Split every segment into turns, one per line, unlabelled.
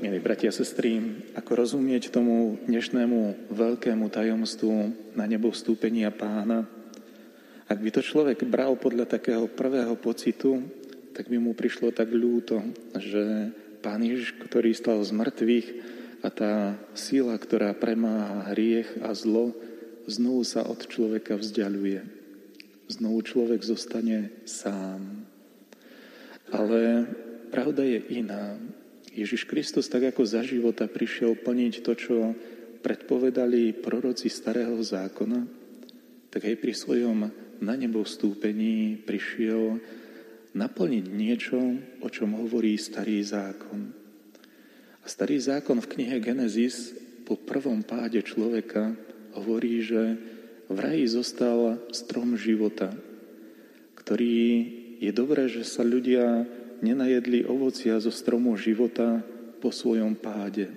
milí bratia a sestry, ako rozumieť tomu dnešnému veľkému tajomstvu na nebo vstúpenia pána. Ak by to človek bral podľa takého prvého pocitu, tak by mu prišlo tak ľúto, že pán Ježiš, ktorý stal z mŕtvych a tá síla, ktorá premáha hriech a zlo, znovu sa od človeka vzdialuje. Znovu človek zostane sám. Ale pravda je iná. Ježiš Kristus tak ako za života prišiel plniť to, čo predpovedali proroci starého zákona, tak aj pri svojom na nebo vstúpení prišiel naplniť niečo, o čom hovorí starý zákon. A starý zákon v knihe Genesis po prvom páde človeka hovorí, že v raji zostal strom života, ktorý je dobré, že sa ľudia nenajedli ovocia zo stromu života po svojom páde,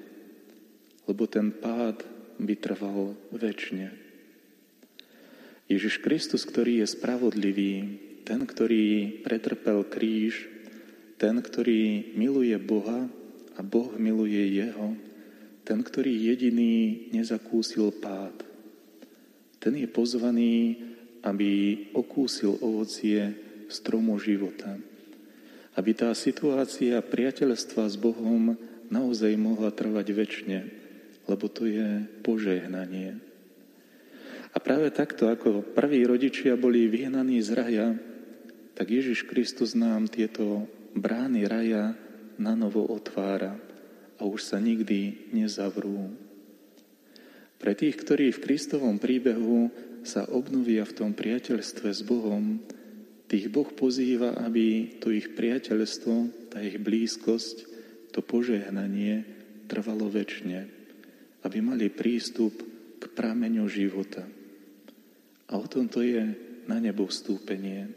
lebo ten pád by trval väčšine. Ježiš Kristus, ktorý je spravodlivý, ten, ktorý pretrpel kríž, ten, ktorý miluje Boha a Boh miluje jeho, ten, ktorý jediný nezakúsil pád. Ten je pozvaný, aby okúsil ovocie stromu života aby tá situácia priateľstva s Bohom naozaj mohla trvať väčšine, lebo to je požehnanie. A práve takto, ako prví rodičia boli vyhnaní z raja, tak Ježiš Kristus nám tieto brány raja na novo otvára a už sa nikdy nezavrú. Pre tých, ktorí v Kristovom príbehu sa obnovia v tom priateľstve s Bohom, Tých Boh pozýva, aby to ich priateľstvo, tá ich blízkosť, to požehnanie trvalo väčšine. Aby mali prístup k prameňu života. A o tom to je na nebo vstúpenie.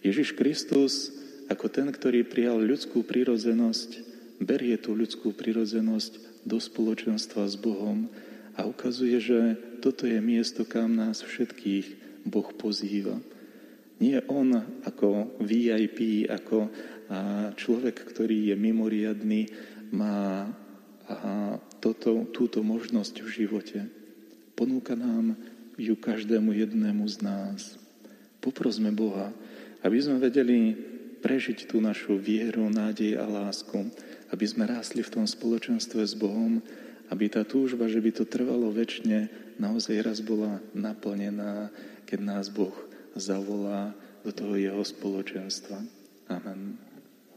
Ježiš Kristus, ako ten, ktorý prijal ľudskú prírodzenosť, berie tú ľudskú prírodzenosť do spoločenstva s Bohom a ukazuje, že toto je miesto, kam nás všetkých Boh pozýva. Nie on ako VIP, ako človek, ktorý je mimoriadný, má toto, túto možnosť v živote. Ponúka nám ju každému jednému z nás. Poprosme Boha, aby sme vedeli prežiť tú našu vieru, nádej a lásku, aby sme rásli v tom spoločenstve s Bohom, aby tá túžba, že by to trvalo väčšine, naozaj raz bola naplnená, keď nás Boh zavolá do toho jeho spoločenstva. Amen.